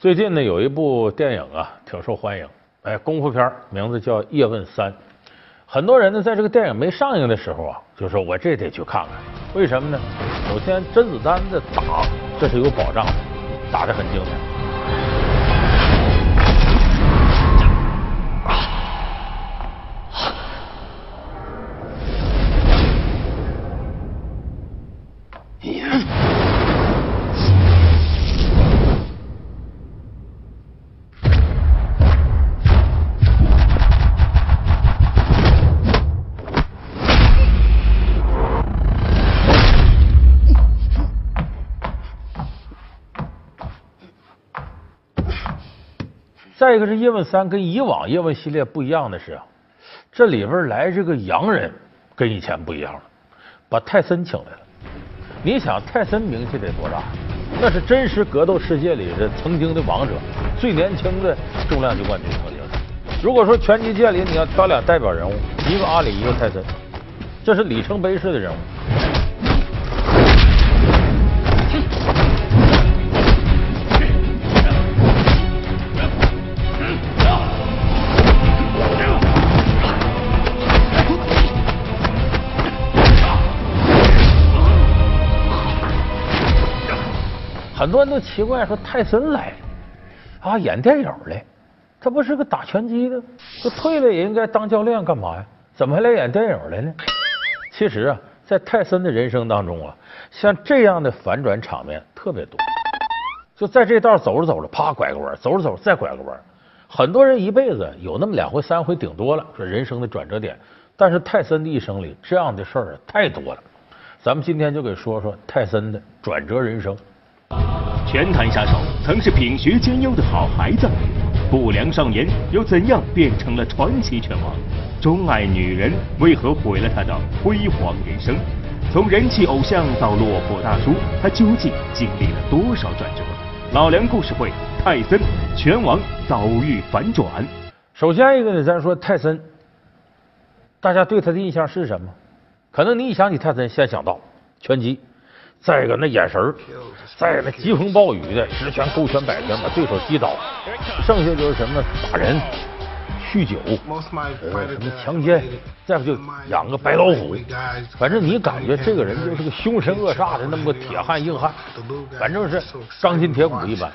最近呢，有一部电影啊，挺受欢迎，哎，功夫片名字叫《叶问三》。很多人呢，在这个电影没上映的时候啊，就说我这得去看看。为什么呢？首先，甄子丹的打这是有保障的，打得很精彩。再一个是叶问三跟以往叶问系列不一样的是啊，这里边来这个洋人跟以前不一样了，把泰森请来了。你想泰森名气得多大？那是真实格斗世界里的曾经的王者，最年轻的重量级冠军。如果说拳击界里你要挑俩代表人物，一个阿里，一个泰森，这是里程碑式的人物。很多人都奇怪说泰森来啊演电影来，他不是个打拳击的，这退了也应该当教练干嘛呀？怎么还来演电影来呢？其实啊，在泰森的人生当中啊，像这样的反转场面特别多。就在这道走着走着，啪拐个弯，走着走着再拐个弯。很多人一辈子有那么两回三回顶多了，说人生的转折点。但是泰森的一生里这样的事儿太多了。咱们今天就给说说泰森的转折人生。拳坛杀手曾是品学兼优的好孩子，不良少年又怎样变成了传奇拳王？钟爱女人为何毁了他的辉煌人生？从人气偶像到落魄大叔，他究竟经历了多少转折？老梁故事会，泰森拳王遭遇反转。首先一个呢，咱说泰森，大家对他的印象是什么？可能你一想起泰森，先想到拳击。再一个那眼神儿，再一个那疾风暴雨的十拳勾拳摆拳把对手击倒，剩下就是什么打人、酗酒、呃什么强奸，再不就养个白老虎。反正你感觉这个人就是个凶神恶煞的那么个铁汉硬汉，反正是钢筋铁骨一般。